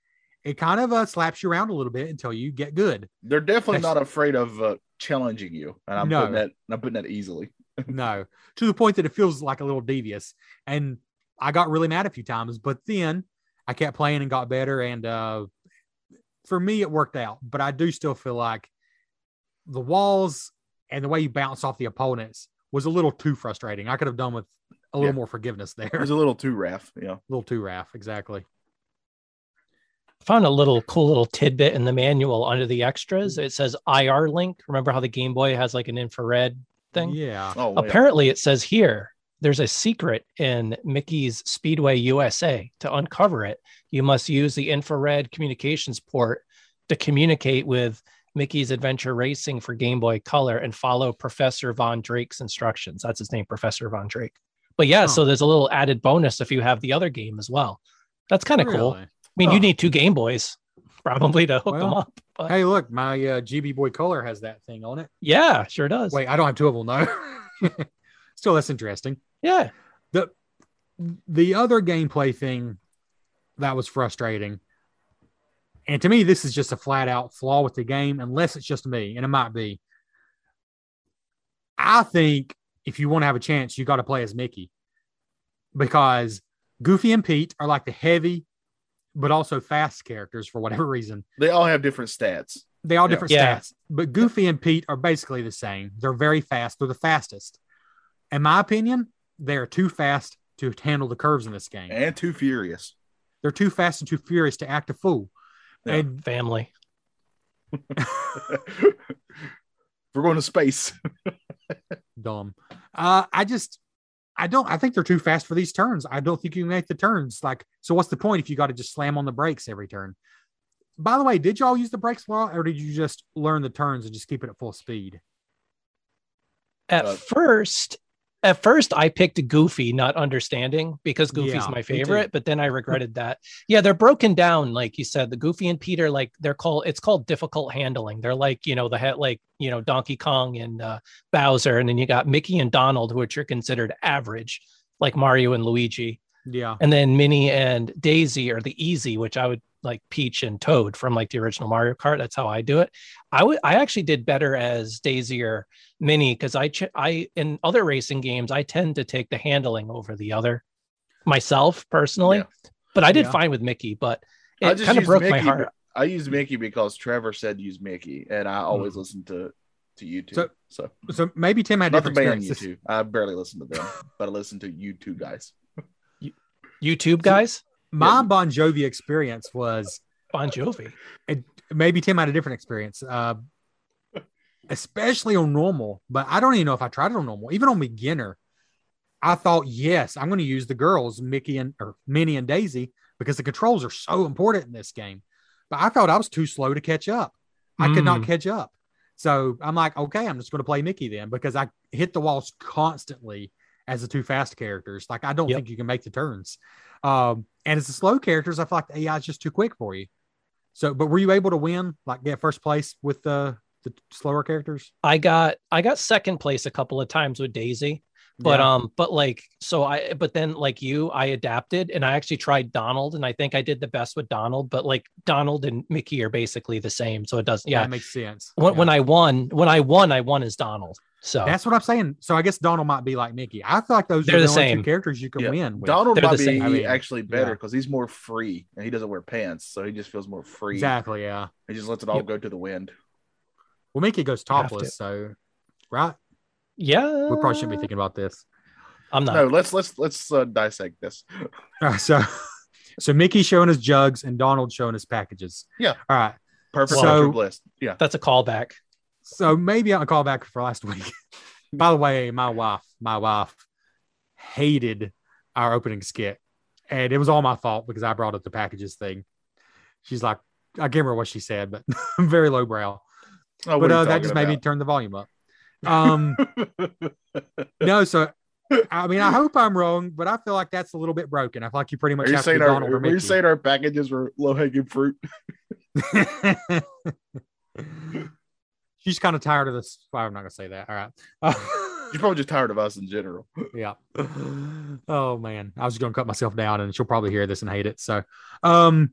It kind of uh, slaps you around a little bit until you get good. They're definitely That's- not afraid of uh, challenging you, and I'm No. putting that. I'm putting that easily. no, to the point that it feels like a little devious. And I got really mad a few times, but then I kept playing and got better. And uh, for me, it worked out. But I do still feel like the walls and the way you bounce off the opponents was a little too frustrating. I could have done with a little Yeah. more forgiveness there. It was a a little too rough, Yeah. A little too rough. Exactly. found a little cool little tidbit in the manual under the extras it says ir link remember how the game boy has like an infrared thing Yeah. Oh, yeah. apparently it says here there's a secret in mickey's speedway usa to uncover it you must use the infrared communications port to communicate with mickey's adventure racing for game boy color and follow professor von drake's instructions that's his name professor von drake but yeah Huh. so there's a little added bonus if you have the other game as well that's kind of cool i mean Huh. you need two game boys probably to hook them up but Hey, look, my uh, GB Boy Color has that thing on it. yeah sure does Wait, I don't have two of them, though. Still, that's interesting. yeah the the other gameplay thing that was frustrating and to me this is just a flat out flaw with the game unless it's just me and it might be i think if you want to have a chance you got to play as mickey because goofy and pete are like the heavy but also fast characters for whatever reason They all have different stats. they all Yeah. different Yeah. stats, but Goofy and Pete are basically the same. They're very fast. They're the fastest. In my opinion, they are too fast to handle the curves in this game. and too furious. They're too fast and too furious to act a fool. Yeah. And family We're going to space. dumb. Uh, I just, I don't. I think they're too fast for these turns. I don't think you can make the turns. Like, so what's the point if you got to just slam on the brakes every turn? By the way, did y'all use the brakes a lot, or did you just learn the turns and just keep it at full speed? At Uh, first, at first I picked Goofy, not understanding because Goofy's Yeah, my favorite, but then I regretted that. Yeah, they're broken down, like you said. The Goofy and Peter, like they're called it's called difficult handling. They're like, you know, the head like, you know, Donkey Kong and uh, Bowser, and then you got Mickey and Donald, which are considered average, like Mario and Luigi. Yeah, And then Minnie and Daisy are the easy, which I would like Peach and Toad from like the original Mario Kart. That's how I do it. I would I actually did better as Daisy or Minnie because I ch- I in other racing games I tend to take the handling over the other myself personally. Yeah. But I did Yeah. fine with Mickey, but it kind of used broke my heart. I used Mickey because Trevor said use Mickey, and I always mm. listen to to YouTube. So- So, so maybe Tim had not the different band experiences. YouTube. I barely listen to them, but I listen to you two guys. YouTube guys, My. Bon Jovi experience was Bon Jovi. maybe Tim had a different experience, uh, especially on normal. But I don't even know if I tried it on normal. Even on beginner, I thought, yes, I'm going to use the girls, Mickey and or Minnie and Daisy, because the controls are so important in this game. But I felt I was too slow to catch up. I could not Mm. catch up. So I'm like, okay, I'm just going to play Mickey then because I hit the walls constantly as the two fast characters. Like I don't Yep. think you can make the turns. Um, and as the slow characters, I feel like the AI is just too quick for you. So, but were you able to win, like get first place with the the slower characters? I got I got second place a couple of times with Daisy. But Yeah. um but like so i but then like you i adapted and i actually tried donald and i think i did the best with donald but like donald and mickey are basically the same so it doesn't yeah that makes sense. when, Yeah. when i won when i won i won as donald so that's what I'm saying. So I guess Donald might be like Mickey. I feel like those They're are the, the only same. two characters you can Yeah. win with. Donald They're might the be same. I mean, actually better yeah. because he's more free and he doesn't wear pants, so he just feels more free. Exactly. Yeah. He just lets it all Yep. go to the wind. Well, Mickey goes have to. topless, so right. Yeah We probably shouldn't be thinking about this. I'm not. No, let's let's let's uh, dissect this. Uh, so, so Mickey showing his jugs and Donald showing his packages. Yeah. All right. Perfect So- retro bliss. Yeah. That's a callback. So maybe I'll call back for last week. By the way, my wife, my wife hated our opening skit. And it was all my fault because I brought up the packages thing. She's like, I can't remember what she said, but very low brow. Oh, what but are you uh, that talking just made me turn the volume up. Um, no, so I mean, I hope I'm wrong, but I feel like that's a little bit broken. I feel like you pretty much Are you have saying our are you saying our packages were low hanging fruit? She's kind of tired of this. Well, I'm not gonna say that. All right. She's probably just tired of us in general. yeah. Oh man, I was just gonna cut myself down, and she'll probably hear this and hate it. So, um,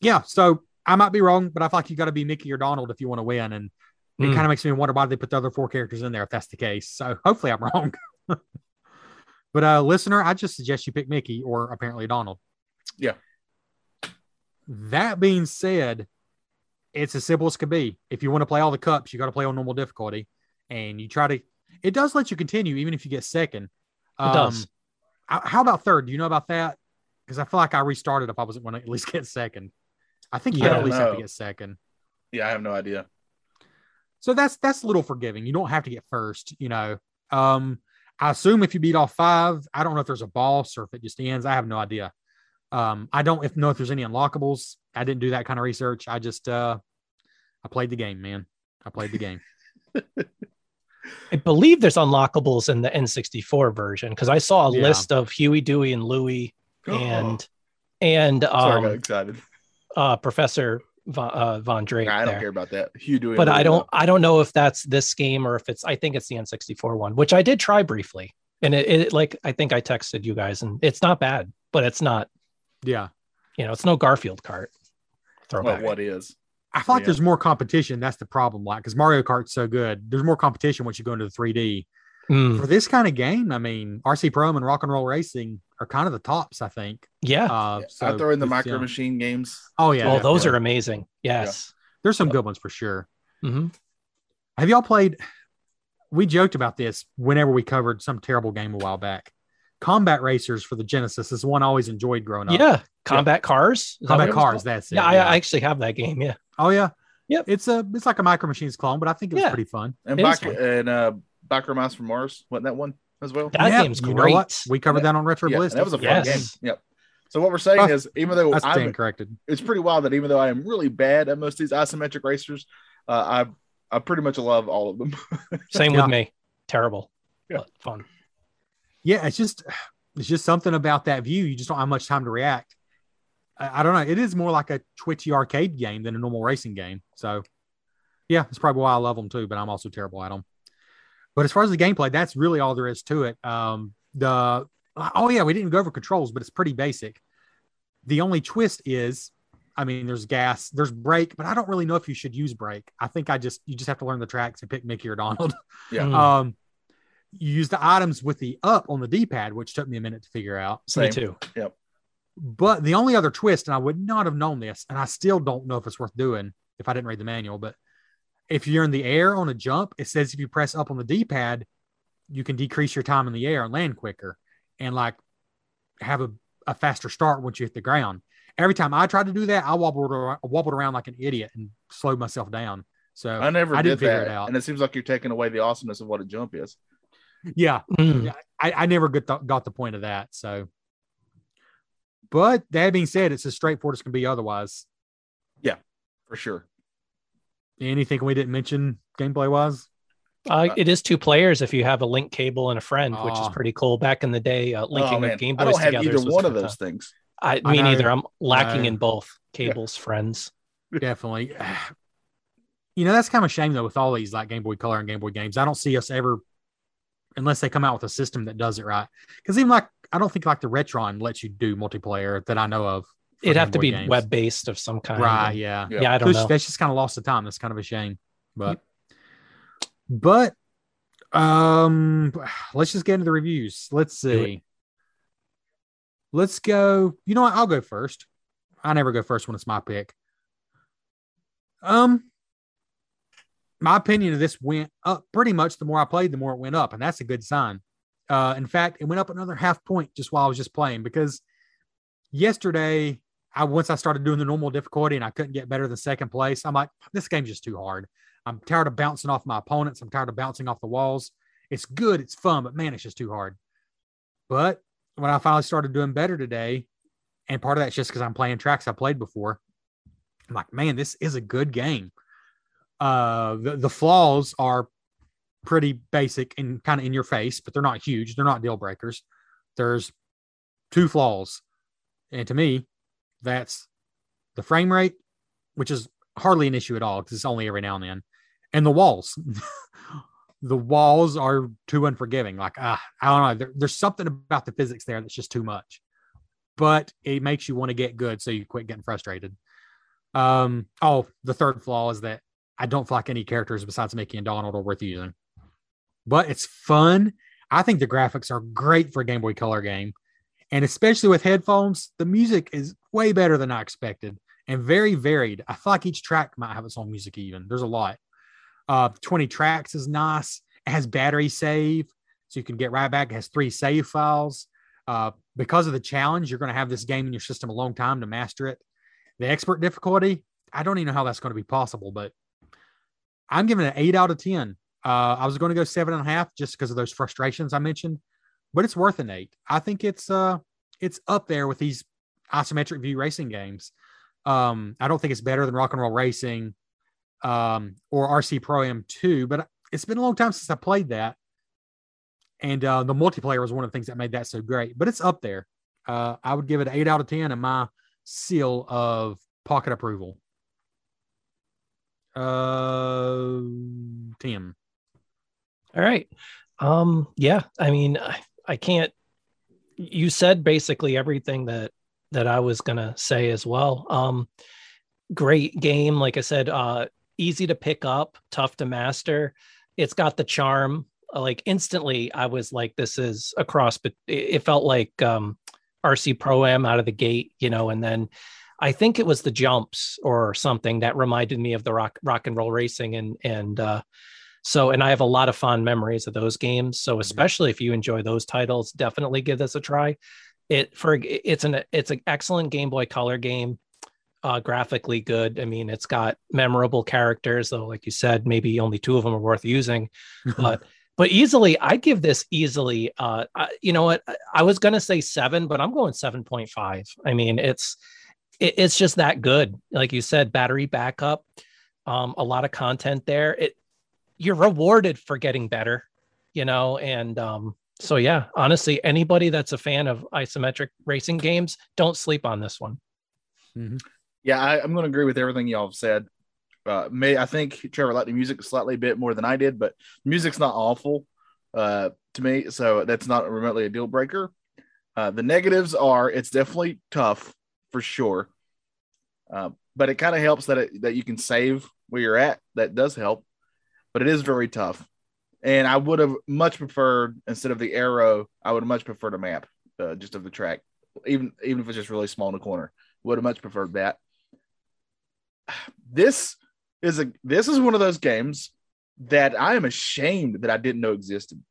yeah. So I might be wrong, but I feel like you got to be Mickey or Donald if you want to win, and it Mm. kind of makes me wonder why they put the other four characters in there if that's the case. So hopefully I'm wrong. but uh, listener, I just suggest you pick Mickey or apparently Donald. Yeah. That being said, it's as simple as could be. If you want to play all the cups, you got to play on normal difficulty, and you try to. It does let you continue even if you get second. Um, It does. How about third? Do you know about that? Because I feel like I restarted if I wasn't going to at least get second. I think you I at least don't have to get second. Yeah, I have no idea. So that's that's a little forgiving. You don't have to get first, you know. Um, I assume if you beat all five, I don't know if there's a boss or if it just ends. I have no idea. Um, I don't if know if there's any unlockables. I didn't do that kind of research. I just uh I played the game, man. I played the game. I believe there's unlockables in the N64 version because I saw a Yeah. list of Huey, Dewey, and Louie, and and Sorry, I got um, excited. uh, Professor Von, uh, Von Drake. I don't there. care about that. Hugh doing, but I don't I don't know if that's this game or if it's I think it's the N64 one, which I did try briefly. And it, it like I think I texted you guys and it's not bad, but it's not, Yeah. you know, it's no Garfield Kart. Well, Throwback. what is? I feel like Yeah. there's more competition. That's the problem, like because Mario Kart's so good. There's more competition once you go into the 3D. Mm, For this kind of game, I mean, RC Pro Am Rock and Roll Racing are kind of the tops, I think. yeah. Uh, so I throw in the micro yeah. machine games. Oh yeah, oh, those definitely. are amazing. Yes. there's some good ones for sure. Mhm. Have y'all played? We joked about this whenever we covered some terrible game a while back. Combat Racers for the Genesis is one I always enjoyed growing up. Yeah. Combat cars. Is Combat what it was Cars, that's it. Yeah, I, I actually have that game. Yeah. oh yeah, Yep. It's a it's like a Micro Machines clone, but I think it was Yeah. pretty fun. And back fun. and uh Biker Mice from Mars, wasn't that one as well? That Yeah, game's you great. know what? We covered Yeah. that on Retro yeah, Bliss. that was a fun Yes. game. Yep. So what we're saying is, even though That's I'm, corrected. it's pretty wild that even though I am really bad at most of these isometric racers, uh, I I pretty much love all of them. Same Yeah. with me. Terrible. Yeah. But fun. Yeah, it's just it's just something about that view. You just don't have much time to react. I, I don't know. It is more like a twitchy arcade game than a normal racing game. So, yeah, it's probably why I love them too. But I'm also terrible at them. But as far as the gameplay, that's really all there is to it. Um, the oh yeah, we didn't go over controls, but it's pretty basic. The only twist is, I mean, there's gas, there's brake, but I don't really know if you should use brake. I think I just you just have to learn the tracks and pick Mickey or Donald. Yeah. Mm, Um, you use the items with the up on the D-pad, which took me a minute to figure out. me Same. too. But the only other twist, and I would not have known this, and I still don't know if it's worth doing if I didn't read the manual, but if you're in the air on a jump, it says if you press up on the D-pad, you can decrease your time in the air and land quicker and like have a, a faster start once you hit the ground. Every time I tried to do that, I wobbled around, wobbled around like an idiot and slowed myself down. So I never I did didn't figure that, it out. and it seems like you're taking away the awesomeness of what a jump is. yeah, Mm. I, I never got the, got the point of that. So, but that being said, it's as straightforward as can be. Otherwise, Yeah, For sure. Anything we didn't mention gameplay wise. Uh, it is two players if you have a link cable and a friend, which is pretty cool. Back in the day, uh, linking oh, of man. Game I Boys don't have together. either one of those time. things. I, I me know. neither. I'm lacking No. in both cables, friends. Definitely. You know, that's kind of a shame though with all these like Game Boy Color and Game Boy games. I don't see us ever unless they come out with a system that does it right. Because even like I don't think like the Retron lets you do multiplayer that I know of. It'd have to be games. web based of some kind. Right, yeah. Yeah. Yeah, I don't know. That's just kind of lost the time. That's kind of a shame. But but um let's just get into the reviews. Let's see. Let's go. You know what? I'll go first. I never go first when it's my pick. Um my opinion of this went up pretty much the more I played, the more it went up, and that's a good sign. Uh, in fact, it went up another half point just while I was just playing because yesterday, I once I started doing the normal difficulty and I couldn't get better than second place. I'm like, this game's just too hard. I'm tired of bouncing off my opponents. I'm tired of bouncing off the walls. It's good, it's fun, but man, it's just too hard. But when I finally started doing better today, and part of that's just because I'm playing tracks I played before, I'm like, man, this is a good game. Uh, the, the flaws are pretty basic and kind of in your face, but they're not huge. They're not deal breakers. There's two flaws. And to me, that's the frame rate, which is hardly an issue at all because it's only every now and then, and the walls. the walls are too unforgiving. Like, ah, I don't know. There, there's something about the physics there that's just too much, but it makes you want to get good. So you quit getting frustrated. Um, oh, the third flaw is that I don't feel like any characters besides Mickey and Donald are worth using, but it's fun. I think the graphics are great for a Game Boy Color game. And especially with headphones, the music is way better than I expected and very varied. I feel like each track might have its own music, even. There's a lot. Uh, 20 tracks is nice. It has battery save, so you can get right back. It has three save files. Uh, because of the challenge, you're going to have this game in your system a long time to master it. The expert difficulty, I don't even know how that's going to be possible, but I'm giving it an eight out of 10. Uh, I was going to go seven and a half just because of those frustrations I mentioned, but it's worth an eight. I think it's uh, it's up there with these isometric view racing games. Um, I don't think it's better than Rock and Roll Racing um, or RC Pro Am 2, but it's been a long time since I played that. And uh, the multiplayer was one of the things that made that so great, but it's up there. Uh, I would give it an 8 out of 10 and my seal of pocket approval. Uh, 10. All right. Um, yeah, I mean, I, I can't. You said basically everything that that I was gonna say as well. Um, great game, like I said, uh, easy to pick up, tough to master. It's got the charm. Like instantly, I was like, "This is a cross," but it felt like um, RC Pro Am out of the gate, you know. And then I think it was the jumps or something that reminded me of the rock rock and roll racing, and and uh, so and I have a lot of fond memories of those games. So mm-hmm. especially if you enjoy those titles, definitely give this a try. It for it's an it's an excellent Game Boy Color game uh, graphically good. I mean, it's got memorable characters, though, like you said, maybe only two of them are worth using. but but easily, I give this easily. Uh, I, you know what? I was gonna say seven, but I'm going seven point five. I mean, it's it, it's just that good. Like you said, battery backup, um, a lot of content there. It you're rewarded for getting better, you know, and um, so yeah, honestly, anybody that's a fan of isometric racing games, don't sleep on this one. Mm-hmm. Yeah, I, am going to agree with everything y'all have said. Uh, may I think Trevor liked the music slightly a bit more than I did, but music's not awful uh, to me, so that's not remotely a deal breaker. Uh, the negatives are it's definitely tough for sure, uh, but it kind of helps that it, that you can save where you're at. That does help, but it is very tough. And I would have much preferred instead of the arrow, I would have much preferred a map uh, just of the track, even even if it's just really small in the corner. Would have much preferred that this is a this is one of those games that I am ashamed that I didn't know existed.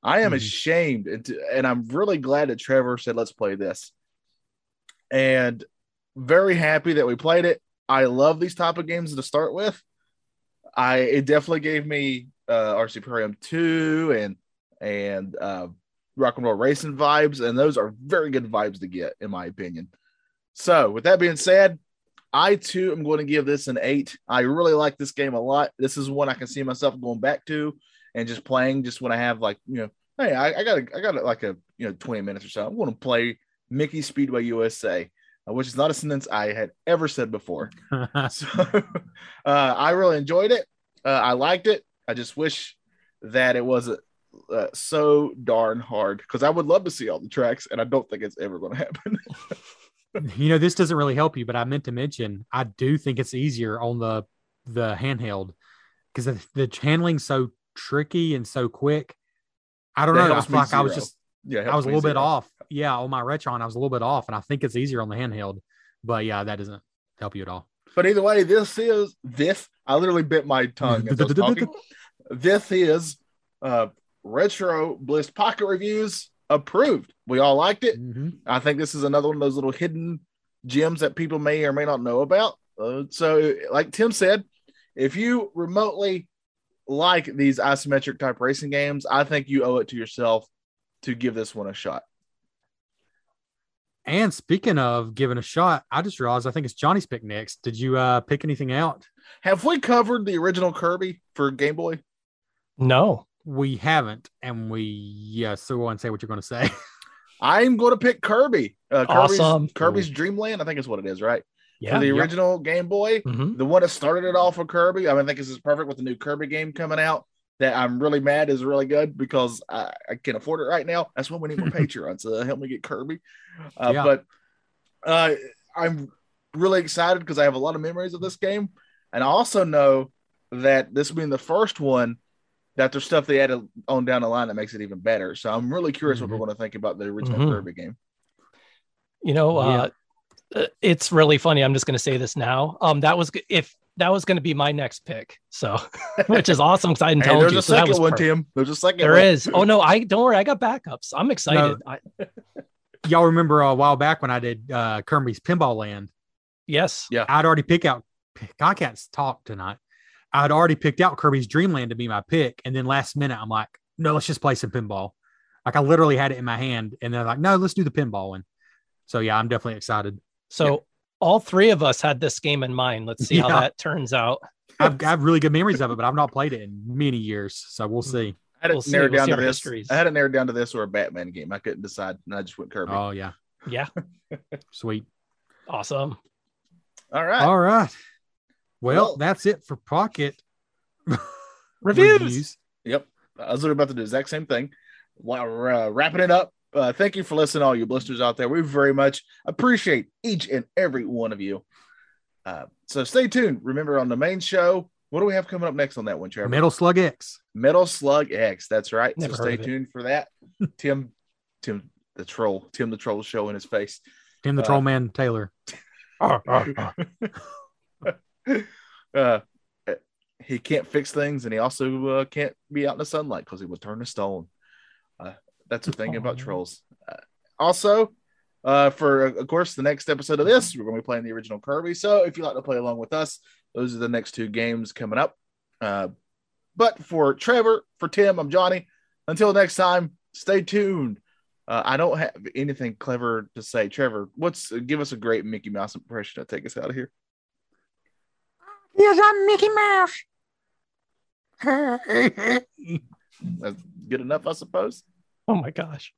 I am mm. ashamed, and, and I'm really glad that Trevor said, "Let's play this." And very happy that we played it. I love these type of games to start with. I it definitely gave me uh, RC Pro Am two and and uh, rock and roll racing vibes, and those are very good vibes to get, in my opinion. So, with that being said, I too am going to give this an eight. I really like this game a lot. This is one I can see myself going back to and just playing just when I have like, you know, hey, I, I got I got like a you know 20 minutes or so. I'm going to play Mickey Speedway USA, which is not a sentence I had ever said before. so uh, I really enjoyed it. Uh, I liked it. I just wish that it wasn't uh, so darn hard because I would love to see all the tracks, and I don't think it's ever going to happen. you know, this doesn't really help you, but I meant to mention I do think it's easier on the the handheld because the, the handling's so tricky and so quick. I don't that know. I like zero. I was just yeah, I was a little zero. bit off. Yeah, on my Retron, I was a little bit off, and I think it's easier on the handheld. But yeah, that doesn't help you at all. But either way, this is this. I literally bit my tongue as I was talking. This is uh, Retro Bliss Pocket Reviews approved. We all liked it. Mhm. I think this is another one of those little hidden gems that people may or may not know about. Uh, so, like Tim said, if you remotely like these isometric type racing games, I think you owe it to yourself to give this one a shot. And speaking of giving a shot, I just realized I think it's Johnny's pick next. Did you uh, pick anything out? Have we covered the original Kirby for Game Boy? No. We haven't, and we yeah. So go and say what you're going to say. I'm going to pick Kirby. Uh, Kirby's, Awesome. Kirby's Dreamland, I think is what it is, right? Yeah. for the yep. original Game Boy, Mhm. the one that started it all for Kirby. I mean, I think this is perfect with the new Kirby game coming out. That I'm really mad is really good because I, I can't afford it right now. That's why we need more Patreon. So help me get Kirby. Uh, Yeah. But uh, I'm really excited because I have a lot of memories of this game, and I also know that this being the first one, that there's stuff they added on down the line that makes it even better. So I'm really curious what we're going to think about the original Mhm. Kirby game. You know, Yeah. uh, uh, it's really funny. I'm just going to say this now. Um, that was if that was going to be my next pick. So, which is awesome because I didn't And tell there's you. a So that second was one, perfect. Tim. There's a second. There one. is. Oh no, I don't worry. I got backups. I'm excited. I, Y'all remember a while back when I did uh, Kirby's Pinball Land? yes. Yeah. I'd already picked out. I can't talk tonight. I'd already picked out Kirby's Dreamland to be my pick, and then last minute I'm like, no, let's just play some pinball. Like I literally had it in my hand, and then like, no, let's do the pinball one. So yeah, I'm definitely excited. So all three of us had this game in mind. Let's see how that turns out. I've, got really good memories of it, but I've not played it in many years, so we'll see. I had it We'll see. narrowed We'll down to this. histories. I had it narrowed down to this or a Batman game. I couldn't decide, and I just went Kirby. Oh yeah, Yeah. sweet. Awesome. All right. All right. Well, Well- that's it for Pocket Reviews. Yep. I was literally about to do the exact same thing. While uh, wrapping it up, uh, thank you for listening, all you blisters out there. We very much appreciate each and every one of you. Uh, so stay tuned. Remember, on the main show, what do we have coming up next on that one, Trevor? Metal Slug X. Metal Slug X. That's right. Never so stay tuned for that. Tim, Tim the troll, Tim the troll showing his face. Tim the Uh, Troll Man Taylor. uh, he can't fix things, and he also uh, can't be out in the sunlight because he would turn to stone. Uh, that's the thing about trolls. Uh, also, uh, for of course the next episode of this, we're going to be playing the original Kirby. So if you like to play along with us, those are the next two games coming up. Uh, but for Trevor, for Tim, I'm Johnny. Until next time, stay tuned. Uh, I don't have anything clever to say. Trevor, what's give us a great Mickey Mouse impression to take us out of here. Yes, I'm Mickey Mouse. That's good enough, I suppose. Oh my gosh.